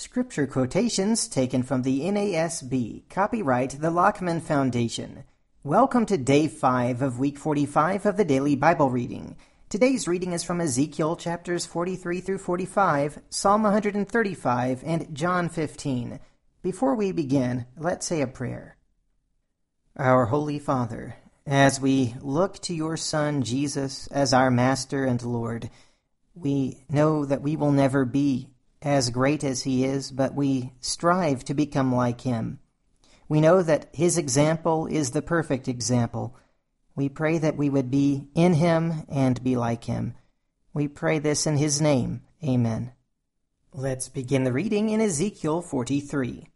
Scripture quotations taken from the NASB, copyright the Lockman Foundation. Welcome to day 5 of week 45 of the daily Bible reading. Today's reading is from Ezekiel chapters 43 through 45, Psalm 135, and John 15. Before we begin, let's say a prayer. Our Holy Father, as we look to your Son Jesus as our Master and Lord, we know that we will never be as great as he is, but we strive to become like him. We know that his example is the perfect example. We pray that we would be in him and be like him. We pray this in his name. Amen. Let's begin the reading in Ezekiel 43.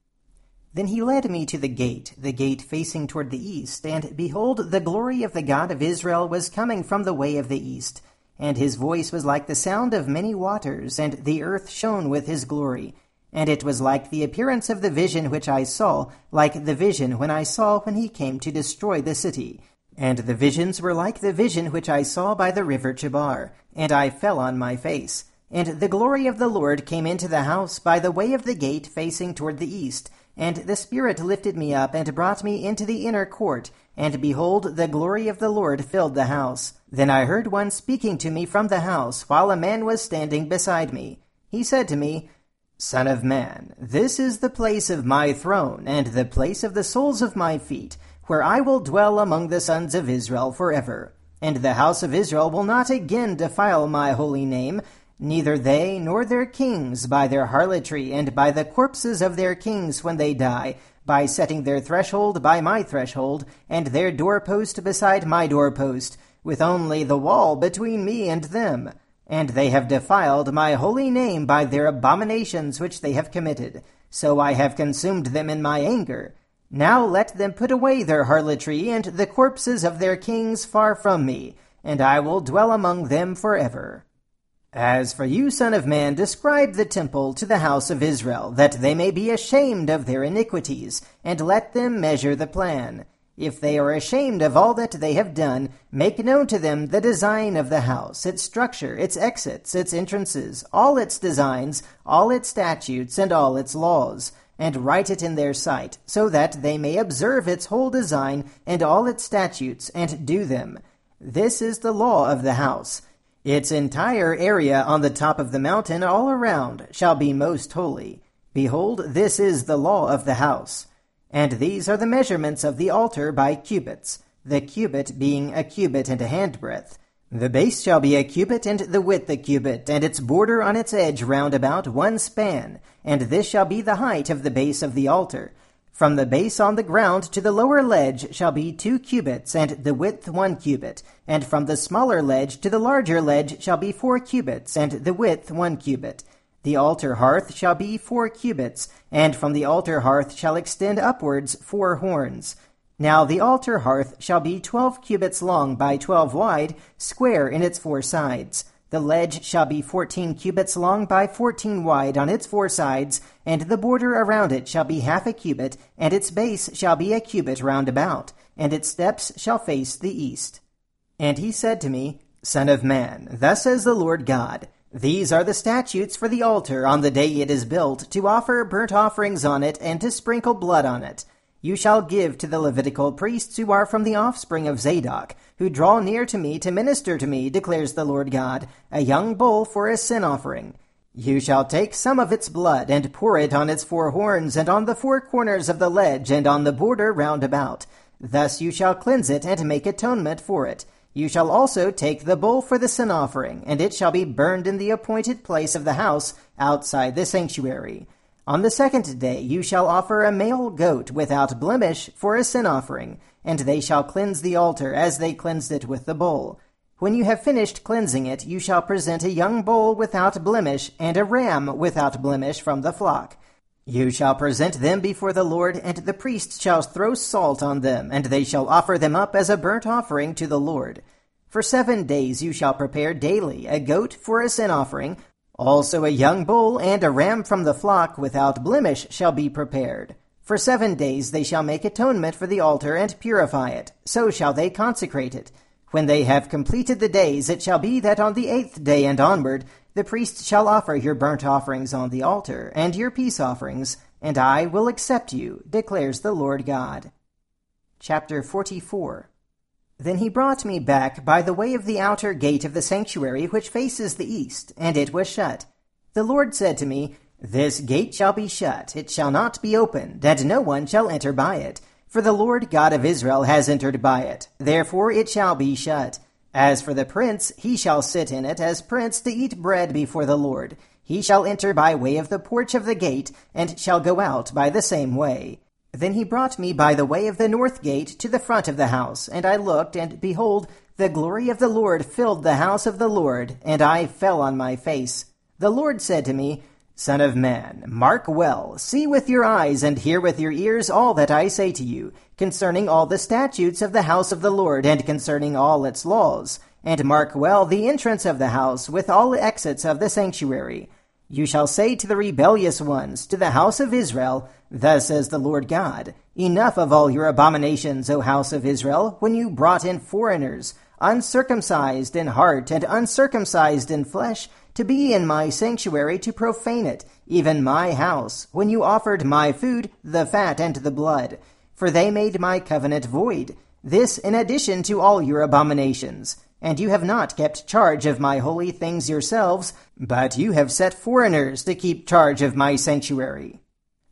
Then he led me to the gate, the gate facing toward the east, and behold, the glory of the God of Israel was coming from the way of the east and his voice was like the sound of many waters, and the earth shone with his glory. And it was like the appearance of the vision which I saw, like the vision when I saw when he came to destroy the city. And the visions were like the vision which I saw by the river Chebar, and I fell on my face. And the glory of the Lord came into the house by the way of the gate facing toward the east. And the Spirit lifted me up and brought me into the inner court, and behold, the glory of the Lord filled the house. Then I heard one speaking to me from the house, while a man was standing beside me. He said to me, Son of man, this is the place of my throne, and the place of the soles of my feet, where I will dwell among the sons of Israel forever. And the house of Israel will not again defile my holy name, neither they nor their kings by their harlotry and by the corpses of their kings when they die, by setting their threshold by my threshold, and their doorpost beside my doorpost, with only the wall between me and them. And they have defiled my holy name by their abominations which they have committed. So I have consumed them in my anger. Now let them put away their harlotry and the corpses of their kings far from me, and I will dwell among them forever. As for you, Son of Man, describe the temple to the house of Israel, that they may be ashamed of their iniquities, and let them measure the plan. If they are ashamed of all that they have done, make known to them the design of the house, its structure, its exits, its entrances, all its designs, all its statutes, and all its laws, and write it in their sight, so that they may observe its whole design and all its statutes, and do them. This is the law of the house. Its entire area on the top of the mountain all around shall be most holy. Behold, this is the law of the house. And these are the measurements of the altar by cubits, the cubit being a cubit and a handbreadth. The base shall be a cubit, and the width a cubit, and its border on its edge round about one span. And this shall be the height of the base of the altar. From the base on the ground to the lower ledge shall be two cubits, and the width one cubit. And from the smaller ledge to the larger ledge shall be four cubits, and the width one cubit. The altar hearth shall be four cubits, and from the altar hearth shall extend upwards four horns. Now the altar hearth shall be twelve cubits long by twelve wide, square in its four sides. The ledge shall be fourteen cubits long by fourteen wide on its four sides, and the border around it shall be half a cubit, and its base shall be a cubit round about, and its steps shall face the east. And he said to me, Son of man, thus says the Lord God, These are the statutes for the altar on the day it is built, to offer burnt offerings on it, and to sprinkle blood on it. You shall give to the Levitical priests who are from the offspring of Zadok, who draw near to me to minister to me, declares the Lord God, a young bull for a sin offering. You shall take some of its blood, and pour it on its four horns, and on the four corners of the ledge, and on the border round about. Thus you shall cleanse it, and make atonement for it. You shall also take the bull for the sin offering, and it shall be burned in the appointed place of the house, outside the sanctuary. On the second day you shall offer a male goat without blemish for a sin offering, and they shall cleanse the altar as they cleansed it with the bull. When you have finished cleansing it, you shall present a young bull without blemish, and a ram without blemish from the flock. You shall present them before the Lord, and the priests shall throw salt on them, and they shall offer them up as a burnt offering to the Lord. For seven days you shall prepare daily a goat for a sin offering, also a young bull and a ram from the flock without blemish shall be prepared. For seven days they shall make atonement for the altar and purify it. So shall they consecrate it. When they have completed the days, it shall be that on the eighth day and onward The priest shall offer your burnt offerings on the altar, and your peace offerings, and I will accept you, declares the Lord God. Chapter 44 Then he brought me back by the way of the outer gate of the sanctuary which faces the east, and it was shut. The Lord said to me, This gate shall be shut, it shall not be opened, and no one shall enter by it. For the Lord God of Israel has entered by it, therefore it shall be shut. As for the prince, he shall sit in it as prince to eat bread before the Lord. He shall enter by way of the porch of the gate, and shall go out by the same way. Then he brought me by the way of the north gate to the front of the house, and I looked, and behold, the glory of the Lord filled the house of the Lord, and I fell on my face. The Lord said to me, Son of man, mark well, see with your eyes, and hear with your ears all that I say to you, concerning all the statutes of the house of the Lord, and concerning all its laws. And mark well the entrance of the house, with all exits of the sanctuary. You shall say to the rebellious ones, to the house of Israel, Thus says the Lord God, Enough of all your abominations, O house of Israel, when you brought in foreigners, uncircumcised in heart and uncircumcised in flesh, to be in my sanctuary to profane it, even my house, when you offered my food, the fat and the blood. For they made my covenant void, this in addition to all your abominations. And you have not kept charge of my holy things yourselves, but you have set foreigners to keep charge of my sanctuary.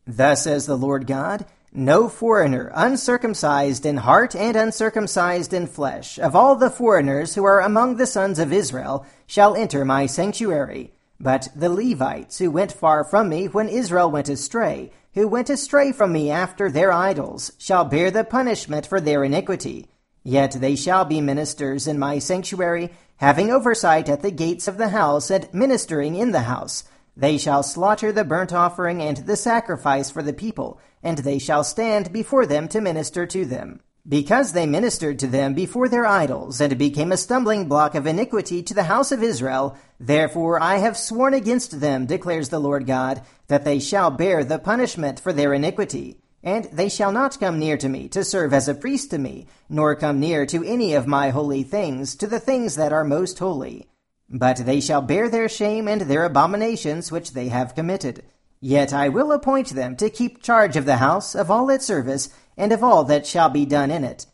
Thus says the Lord God, no foreigner, uncircumcised in heart and uncircumcised in flesh, of all the foreigners who are among the sons of Israel, shall enter my sanctuary. But the Levites, who went far from me when Israel went astray, who went astray from me after their idols, shall bear the punishment for their iniquity. Yet they shall be ministers in my sanctuary, having oversight at the gates of the house, and ministering in the house. They shall slaughter the burnt offering and the sacrifice for the people, and they shall stand before them to minister to them. Because they ministered to them before their idols, and became a stumbling block of iniquity to the house of Israel, therefore I have sworn against them, declares the Lord God, that they shall bear the punishment for their iniquity. And they shall not come near to me to serve as a priest to me, nor come near to any of my holy things, to the things that are most holy. But they shall bear their shame and their abominations which they have committed. Yet I will appoint them to keep charge of the house, of all its service, and of all that shall be done in it.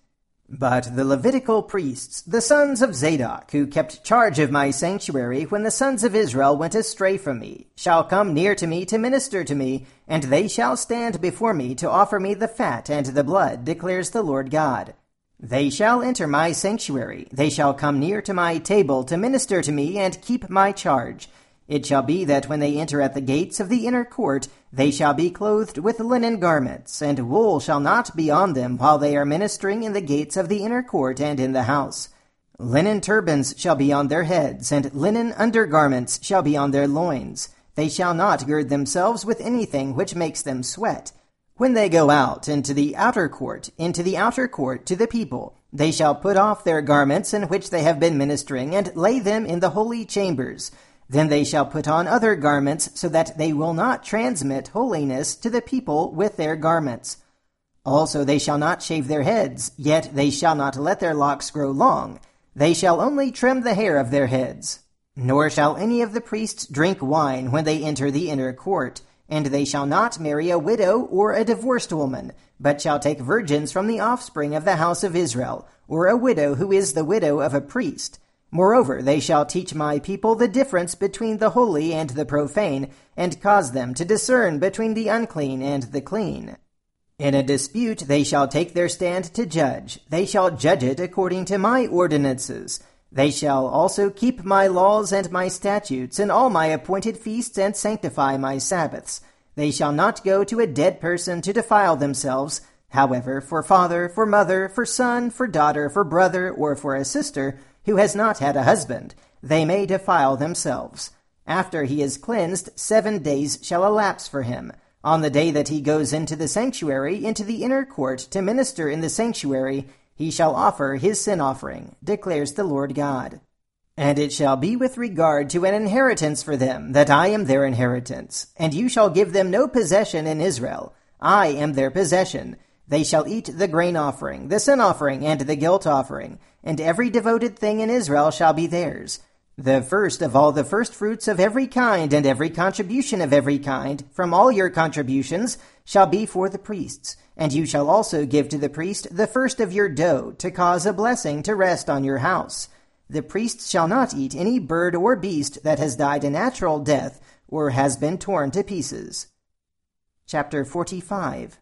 But the Levitical priests, the sons of Zadok, who kept charge of my sanctuary when the sons of Israel went astray from me, shall come near to me to minister to me, and they shall stand before me to offer me the fat and the blood, declares the Lord God. They shall enter my sanctuary, they shall come near to my table to minister to me and keep my charge. It shall be that when they enter at the gates of the inner court, they shall be clothed with linen garments, and wool shall not be on them while they are ministering in the gates of the inner court and in the house. Linen turbans shall be on their heads, and linen undergarments shall be on their loins. They shall not gird themselves with anything which makes them sweat. When they go out into the outer court, into the outer court to the people, they shall put off their garments in which they have been ministering, and lay them in the holy chambers. Then they shall put on other garments, so that they will not transmit holiness to the people with their garments. Also they shall not shave their heads, yet they shall not let their locks grow long. They shall only trim the hair of their heads. Nor shall any of the priests drink wine when they enter the inner court and they shall not marry a widow or a divorced woman, but shall take virgins from the offspring of the house of Israel, or a widow who is the widow of a priest. Moreover, they shall teach my people the difference between the holy and the profane, and cause them to discern between the unclean and the clean. In a dispute they shall take their stand to judge. They shall judge it according to my ordinances. They shall also keep my laws and my statutes and all my appointed feasts and sanctify my Sabbaths. They shall not go to a dead person to defile themselves. However, for father, for mother, for son, for daughter, for brother, or for a sister, who has not had a husband, they may defile themselves. After he is cleansed, seven days shall elapse for him. On the day that he goes into the sanctuary, into the inner court, to minister in the sanctuary, he shall offer his sin offering, declares the Lord God. And it shall be with regard to an inheritance for them, that I am their inheritance. And you shall give them no possession in Israel. I am their possession. They shall eat the grain offering, the sin offering, and the guilt offering, and every devoted thing in Israel shall be theirs. The first of all the firstfruits of every kind and every contribution of every kind from all your contributions shall be for the priests. And you shall also give to the priest the first of your dough to cause a blessing to rest on your house. The priest shall not eat any bird or beast that has died a natural death or has been torn to pieces. Chapter 45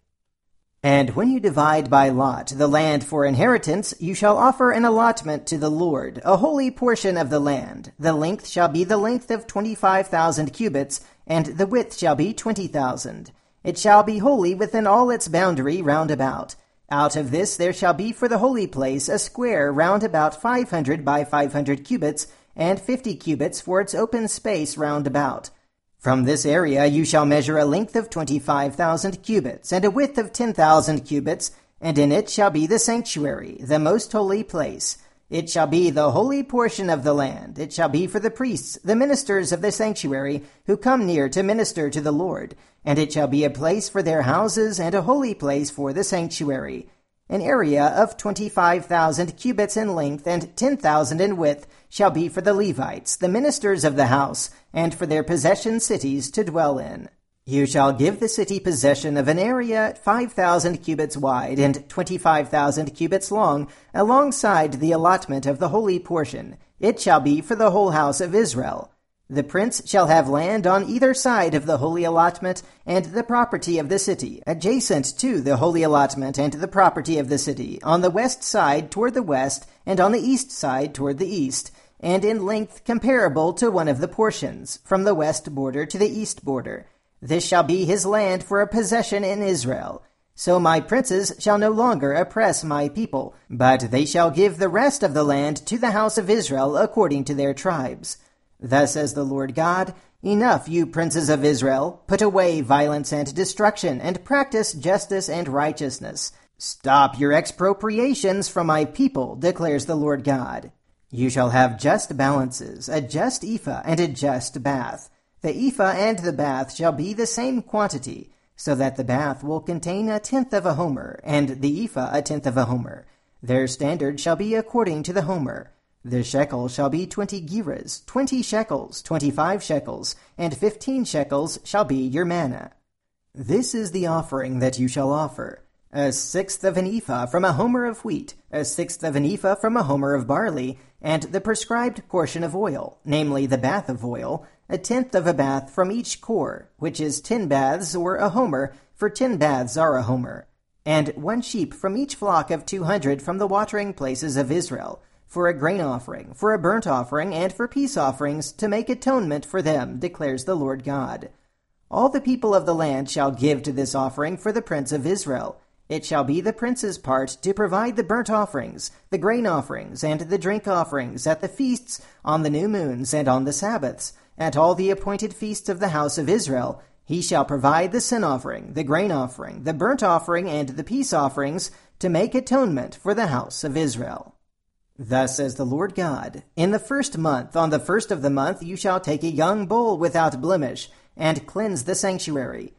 and when you divide by lot the land for inheritance, you shall offer an allotment to the Lord, a holy portion of the land. The length shall be the length of twenty five thousand cubits, and the width shall be twenty thousand. It shall be holy within all its boundary round about. Out of this there shall be for the holy place a square round about five hundred by five hundred cubits, and fifty cubits for its open space round about. From this area you shall measure a length of twenty five thousand cubits, and a width of ten thousand cubits, and in it shall be the sanctuary, the most holy place. It shall be the holy portion of the land. It shall be for the priests, the ministers of the sanctuary, who come near to minister to the Lord. And it shall be a place for their houses, and a holy place for the sanctuary. An area of twenty five thousand cubits in length and ten thousand in width shall be for the Levites, the ministers of the house, and for their possession cities to dwell in. You shall give the city possession of an area five thousand cubits wide and twenty five thousand cubits long, alongside the allotment of the holy portion. It shall be for the whole house of Israel. The prince shall have land on either side of the holy allotment and the property of the city, adjacent to the holy allotment and the property of the city, on the west side toward the west, and on the east side toward the east, and in length comparable to one of the portions, from the west border to the east border. This shall be his land for a possession in Israel. So my princes shall no longer oppress my people, but they shall give the rest of the land to the house of Israel according to their tribes. Thus says the Lord God, Enough, you princes of Israel, put away violence and destruction, and practice justice and righteousness. Stop your expropriations from my people, declares the Lord God. You shall have just balances, a just ephah and a just bath. The ephah and the bath shall be the same quantity, so that the bath will contain a tenth of a homer, and the ephah a tenth of a homer. Their standard shall be according to the homer. The shekel shall be twenty gerahs, twenty shekels, twenty-five shekels, and fifteen shekels shall be your maneh. This is the offering that you shall offer. A sixth of an ephah from a homer of wheat, a sixth of an ephah from a homer of barley, and the prescribed portion of oil, namely the bath of oil, a tenth of a bath from each kor, which is ten baths or a homer, for ten baths are a homer, and one sheep from each flock of two hundred from the watering places of Israel, for a grain offering, for a burnt offering, and for peace offerings, to make atonement for them, declares the Lord God. All the people of the land shall give to this offering for the prince of Israel. It shall be the prince's part to provide the burnt offerings, the grain offerings, and the drink offerings at the feasts, on the new moons, and on the Sabbaths, at all the appointed feasts of the house of Israel. He shall provide the sin offering, the grain offering, the burnt offering, and the peace offerings, to make atonement for the house of Israel. Thus says the Lord God, In the first month, on the first of the month, you shall take a young bull without blemish, and cleanse the sanctuary.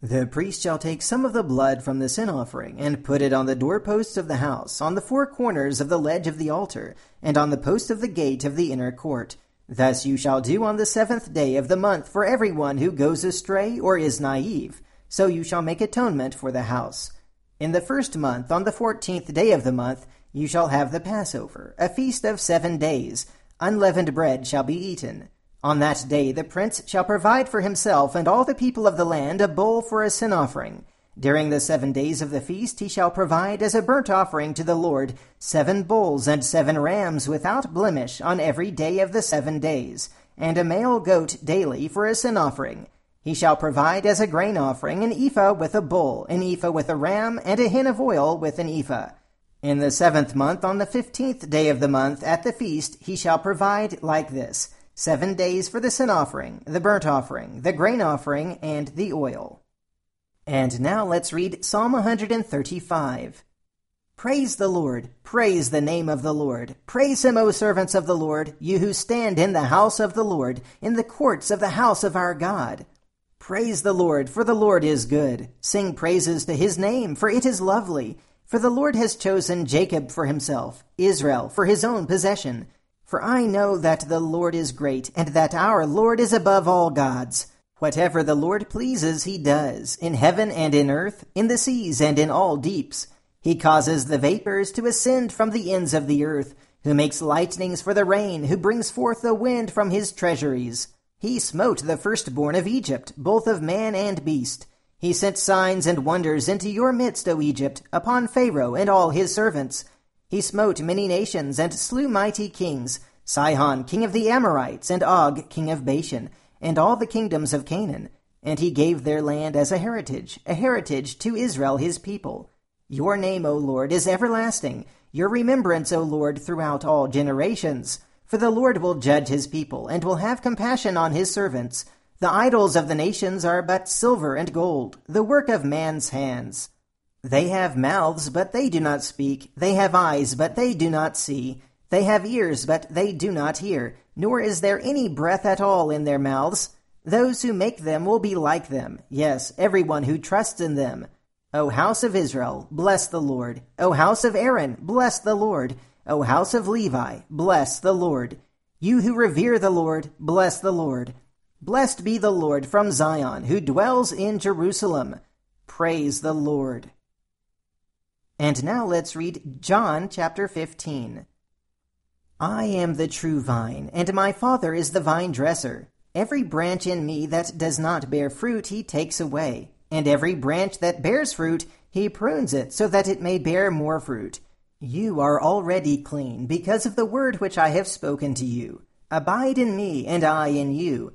The priest shall take some of the blood from the sin offering, and put it on the doorposts of the house, on the four corners of the ledge of the altar, and on the post of the gate of the inner court. Thus you shall do on the seventh day of the month for every one who goes astray or is naive. So you shall make atonement for the house. In the first month, on the fourteenth day of the month, you shall have the Passover, a feast of seven days. Unleavened bread shall be eaten. On that day the prince shall provide for himself and all the people of the land a bull for a sin offering. During the seven days of the feast he shall provide as a burnt offering to the Lord seven bulls and seven rams without blemish on every day of the seven days, and a male goat daily for a sin offering. He shall provide as a grain offering an ephah with a bull, an ephah with a ram, and a hin of oil with an ephah. In the seventh month, on the fifteenth day of the month, at the feast, he shall provide like this seven days for the sin offering, the burnt offering, the grain offering, and the oil. And now let's read Psalm 135. Praise the Lord, praise the name of the Lord. Praise him, O servants of the Lord, you who stand in the house of the Lord, in the courts of the house of our God. Praise the Lord, for the Lord is good. Sing praises to his name, for it is lovely. For the Lord has chosen Jacob for himself, Israel for his own possession. For I know that the Lord is great, and that our Lord is above all gods. Whatever the Lord pleases, he does, in heaven and in earth, in the seas and in all deeps. He causes the vapors to ascend from the ends of the earth, who makes lightnings for the rain, who brings forth the wind from his treasuries. He smote the firstborn of Egypt, both of man and beast. He sent signs and wonders into your midst, O Egypt, upon Pharaoh and all his servants. He smote many nations and slew mighty kings, Sihon king of the Amorites, and Og king of Bashan, and all the kingdoms of Canaan. And he gave their land as a heritage, a heritage to Israel his people. Your name, O Lord, is everlasting, your remembrance, O Lord, throughout all generations. For the Lord will judge his people, and will have compassion on his servants. The idols of the nations are but silver and gold, the work of man's hands. They have mouths, but they do not speak. They have eyes, but they do not see. They have ears, but they do not hear. Nor is there any breath at all in their mouths. Those who make them will be like them. Yes, everyone who trusts in them. O house of Israel, bless the Lord. O house of Aaron, bless the Lord. O house of Levi, bless the Lord. You who revere the Lord, bless the Lord. Blessed be the Lord from Zion, who dwells in Jerusalem. Praise the Lord. And now let's read John chapter 15. I am the true vine, and my Father is the vine dresser. Every branch in me that does not bear fruit he takes away, and every branch that bears fruit he prunes it so that it may bear more fruit. You are already clean because of the word which I have spoken to you. Abide in me, and I in you.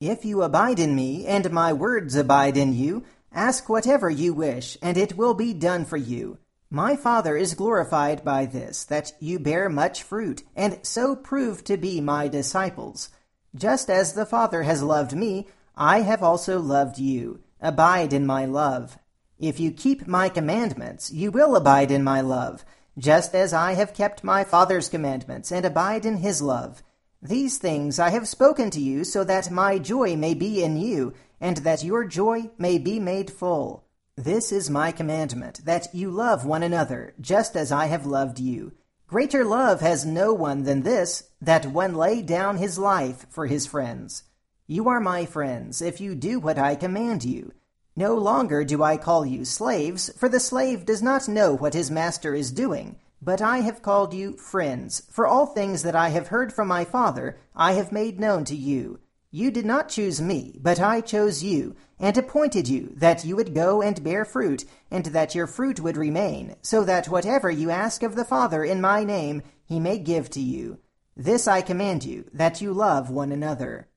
If you abide in me, and my words abide in you, ask whatever you wish, and it will be done for you. My Father is glorified by this, that you bear much fruit, and so prove to be my disciples. Just as the Father has loved me, I have also loved you. Abide in my love. If you keep my commandments, you will abide in my love, just as I have kept my Father's commandments, and abide in his love. These things I have spoken to you so that my joy may be in you, and that your joy may be made full. This is my commandment, that you love one another, just as I have loved you. Greater love has no one than this, that one lay down his life for his friends. You are my friends, if you do what I command you. No longer do I call you slaves, for the slave does not know what his master is doing but I have called you friends, for all things that I have heard from my Father I have made known to you. You did not choose me, but I chose you, and appointed you, that you would go and bear fruit, and that your fruit would remain, so that whatever you ask of the Father in my name, he may give to you. This I command you, that you love one another.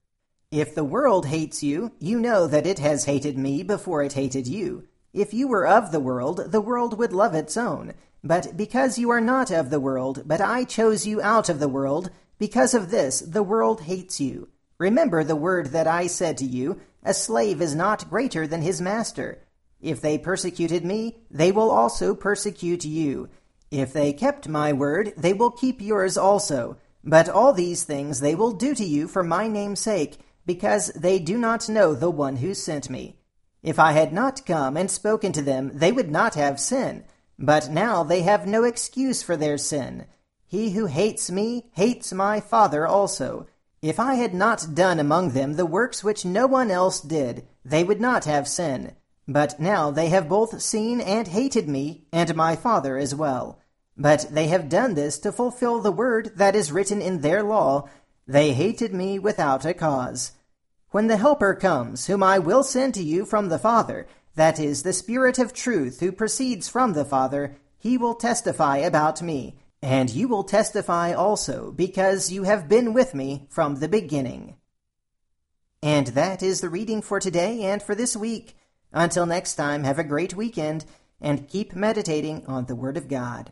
If the world hates you, you know that it has hated me before it hated you. If you were of the world, the world would love its own. But because you are not of the world, but I chose you out of the world, because of this the world hates you. Remember the word that I said to you, A slave is not greater than his master. If they persecuted me, they will also persecute you. If they kept my word, they will keep yours also. But all these things they will do to you for my name's sake, because they do not know the one who sent me. If I had not come and spoken to them, they would not have sin. But now they have no excuse for their sin. He who hates me hates my Father also. If I had not done among them the works which no one else did, they would not have sin. But now they have both seen and hated me, and my Father as well. But they have done this to fulfill the word that is written in their law. They hated me without a cause. When the Helper comes, whom I will send to you from the Father, that is, the Spirit of truth who proceeds from the Father, he will testify about me. And you will testify also, because you have been with me from the beginning. And that is the reading for today and for this week. Until next time, have a great weekend, and keep meditating on the Word of God.